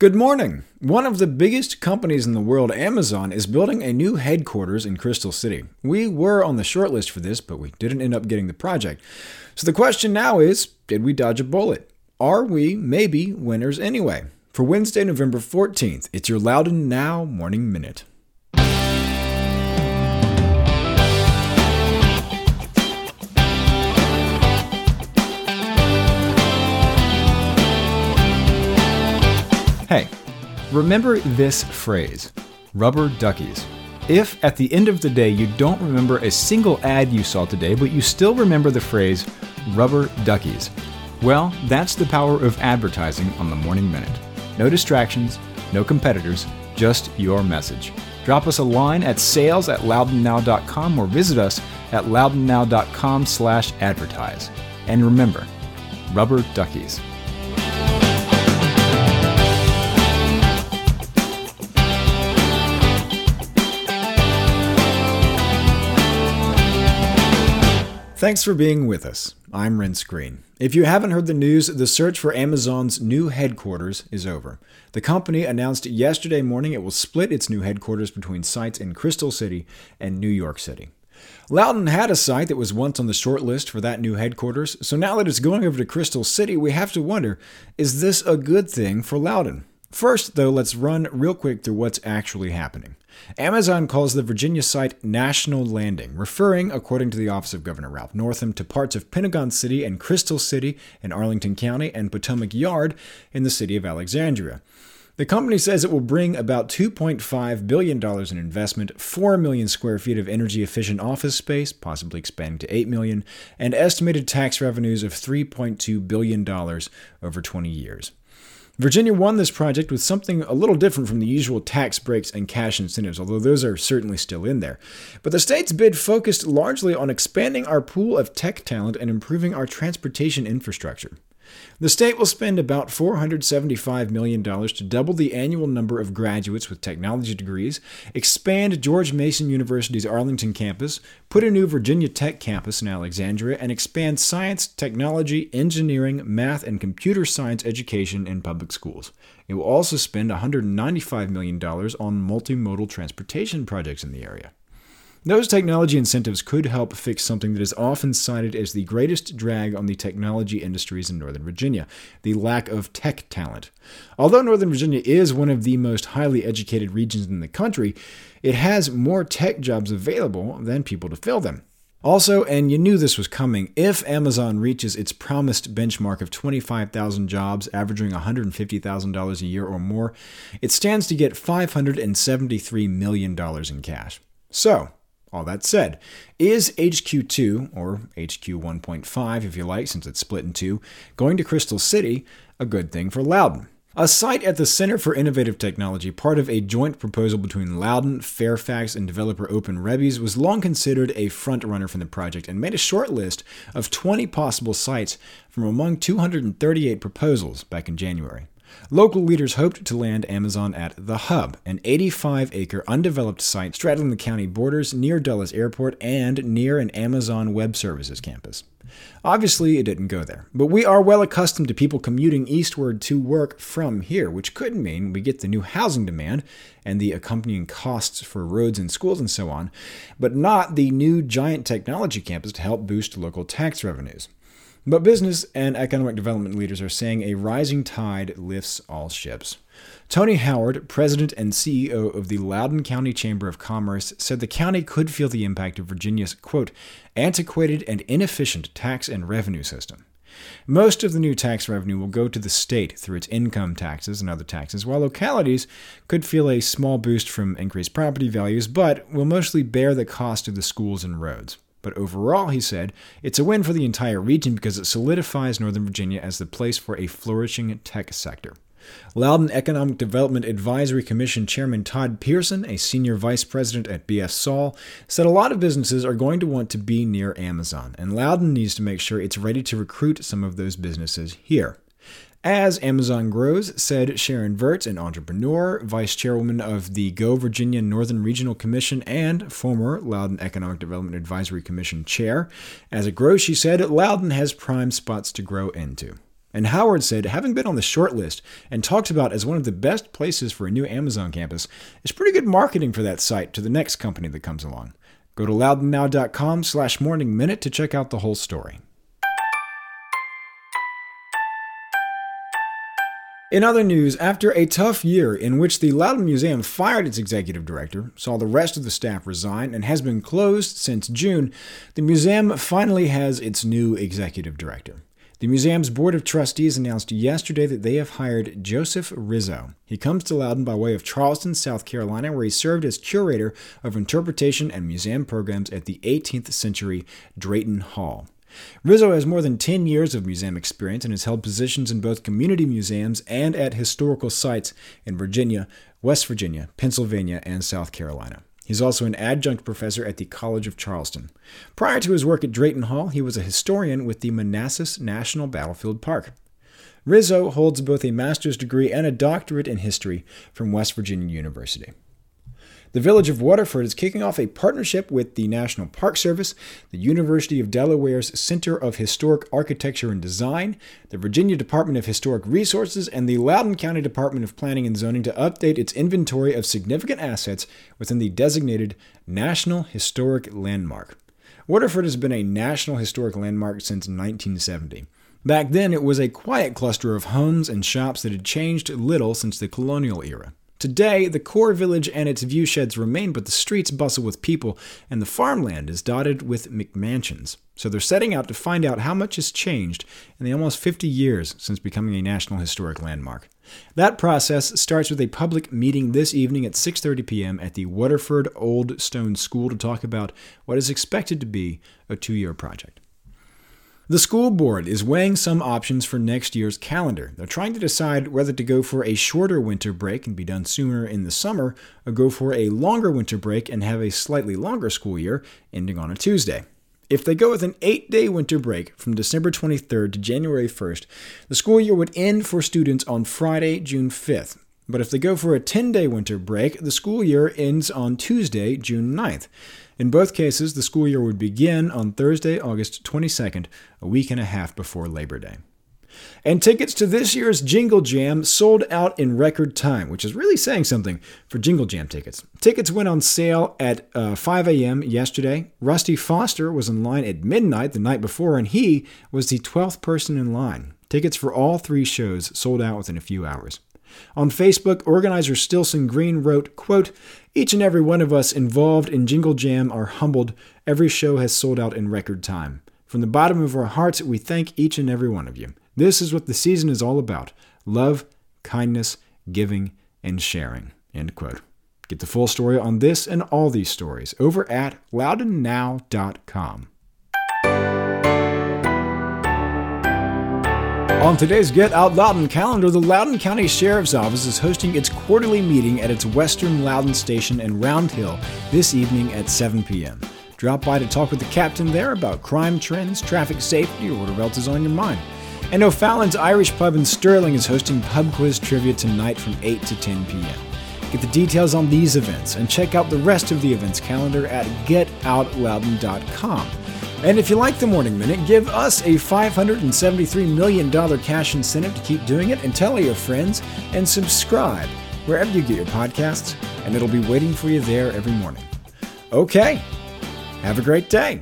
Good morning. One of the biggest companies in the world, Amazon, is building a new headquarters in Crystal City. We were on the shortlist for this, but we didn't end up getting the project. So the question now is did we dodge a bullet? Are we maybe winners anyway? For Wednesday, November 14th, it's your Loudoun Now Morning Minute. Hey, remember this phrase rubber duckies. If at the end of the day you don't remember a single ad you saw today, but you still remember the phrase rubber duckies, well, that's the power of advertising on the Morning Minute. No distractions, no competitors, just your message. Drop us a line at sales at loudounnow.com or visit us at loudounnow.com slash advertise. And remember, rubber duckies. Thanks for being with us. I'm Renss Greene. If you haven't heard the news, the search for Amazon's new headquarters is over. The company announced yesterday morning it will split its new headquarters between sites in Crystal City and New York City. Loudoun had a site that was once on the short list for that new headquarters, so now that it's going over to Crystal City, we have to wonder is this a good thing for Loudoun? First, though, let's run real quick through what's actually happening. Amazon calls the Virginia site National Landing, referring, according to the Office of Governor Ralph Northam, to parts of Pentagon City and Crystal City in Arlington County and Potomac Yard in the city of Alexandria. The company says it will bring about $2.5 billion in investment, 4 million square feet of energy efficient office space, possibly expanding to 8 million, and estimated tax revenues of $3.2 billion over 20 years. Virginia won this project with something a little different from the usual tax breaks and cash incentives, although those are certainly still in there. But the state's bid focused largely on expanding our pool of tech talent and improving our transportation infrastructure. The state will spend about $475 million to double the annual number of graduates with technology degrees, expand George Mason University's Arlington campus, put a new Virginia Tech campus in Alexandria, and expand science, technology, engineering, math, and computer science education in public schools. It will also spend $195 million on multimodal transportation projects in the area. Those technology incentives could help fix something that is often cited as the greatest drag on the technology industries in Northern Virginia the lack of tech talent. Although Northern Virginia is one of the most highly educated regions in the country, it has more tech jobs available than people to fill them. Also, and you knew this was coming, if Amazon reaches its promised benchmark of 25,000 jobs, averaging $150,000 a year or more, it stands to get $573 million in cash. So, all that said, is HQ2, or HQ 1.5 if you like, since it's split in two, going to Crystal City a good thing for Loudoun? A site at the Center for Innovative Technology, part of a joint proposal between Loudoun, Fairfax, and developer Open Rebies, was long considered a frontrunner for the project and made a short list of 20 possible sites from among 238 proposals back in January. Local leaders hoped to land Amazon at The Hub, an 85 acre undeveloped site straddling the county borders near Dulles Airport and near an Amazon Web Services campus. Obviously, it didn't go there, but we are well accustomed to people commuting eastward to work from here, which could mean we get the new housing demand and the accompanying costs for roads and schools and so on, but not the new giant technology campus to help boost local tax revenues. But business and economic development leaders are saying a rising tide lifts all ships. Tony Howard, president and CEO of the Loudoun County Chamber of Commerce, said the county could feel the impact of Virginia's, quote, antiquated and inefficient tax and revenue system. Most of the new tax revenue will go to the state through its income taxes and other taxes, while localities could feel a small boost from increased property values, but will mostly bear the cost of the schools and roads. But overall, he said, it's a win for the entire region because it solidifies Northern Virginia as the place for a flourishing tech sector. Loudoun Economic Development Advisory Commission Chairman Todd Pearson, a senior vice president at BF Saul, said a lot of businesses are going to want to be near Amazon, and Loudoun needs to make sure it's ready to recruit some of those businesses here. As Amazon grows, said Sharon Virts, an entrepreneur, vice chairwoman of the Go Virginia Northern Regional Commission, and former Loudoun Economic Development Advisory Commission chair. As it grows, she said, Loudoun has prime spots to grow into. And Howard said, having been on the short list and talked about as one of the best places for a new Amazon campus, is pretty good marketing for that site to the next company that comes along. Go to loudounnow.com slash morning minute to check out the whole story. In other news, after a tough year in which the Loudoun Museum fired its executive director, saw the rest of the staff resign, and has been closed since June, the museum finally has its new executive director. The museum's board of trustees announced yesterday that they have hired Joseph Rizzo. He comes to Loudoun by way of Charleston, South Carolina, where he served as curator of interpretation and museum programs at the 18th century Drayton Hall. Rizzo has more than 10 years of museum experience and has held positions in both community museums and at historical sites in Virginia, West Virginia, Pennsylvania, and South Carolina. He's also an adjunct professor at the College of Charleston. Prior to his work at Drayton Hall, he was a historian with the Manassas National Battlefield Park. Rizzo holds both a master's degree and a doctorate in history from West Virginia University. The Village of Waterford is kicking off a partnership with the National Park Service, the University of Delaware's Center of Historic Architecture and Design, the Virginia Department of Historic Resources, and the Loudoun County Department of Planning and Zoning to update its inventory of significant assets within the designated National Historic Landmark. Waterford has been a National Historic Landmark since 1970. Back then, it was a quiet cluster of homes and shops that had changed little since the colonial era. Today, the core village and its viewsheds remain, but the streets bustle with people, and the farmland is dotted with McMansions. So they're setting out to find out how much has changed in the almost 50 years since becoming a National Historic Landmark. That process starts with a public meeting this evening at 6:30 p.m. at the Waterford Old Stone School to talk about what is expected to be a 2-year project. The school board is weighing some options for next year's calendar. They're trying to decide whether to go for a shorter winter break and be done sooner in the summer, or go for a longer winter break and have a slightly longer school year ending on a Tuesday. If they go with an eight day winter break from December 23rd to January 1st, the school year would end for students on Friday, June 5th. But if they go for a 10 day winter break, the school year ends on Tuesday, June 9th. In both cases, the school year would begin on Thursday, August 22nd, a week and a half before Labor Day. And tickets to this year's Jingle Jam sold out in record time, which is really saying something for Jingle Jam tickets. Tickets went on sale at uh, 5 a.m. yesterday. Rusty Foster was in line at midnight the night before, and he was the 12th person in line. Tickets for all three shows sold out within a few hours. On Facebook, organizer Stilson Greene wrote, quote, Each and every one of us involved in Jingle Jam are humbled. Every show has sold out in record time. From the bottom of our hearts, we thank each and every one of you. This is what the season is all about love, kindness, giving, and sharing. End quote. Get the full story on this and all these stories over at loudounnow.com. On today's Get Out Loudoun calendar, the Loudoun County Sheriff's Office is hosting its quarterly meeting at its Western Loudoun Station in Round Hill this evening at 7 p.m. Drop by to talk with the captain there about crime trends, traffic safety, or whatever else is on your mind. And O'Fallon's Irish Pub in Sterling is hosting pub quiz trivia tonight from 8 to 10 p.m. Get the details on these events and check out the rest of the events calendar at getoutloudon.com. And if you like the Morning Minute, give us a $573 million cash incentive to keep doing it and tell all your friends and subscribe wherever you get your podcasts, and it'll be waiting for you there every morning. Okay, have a great day.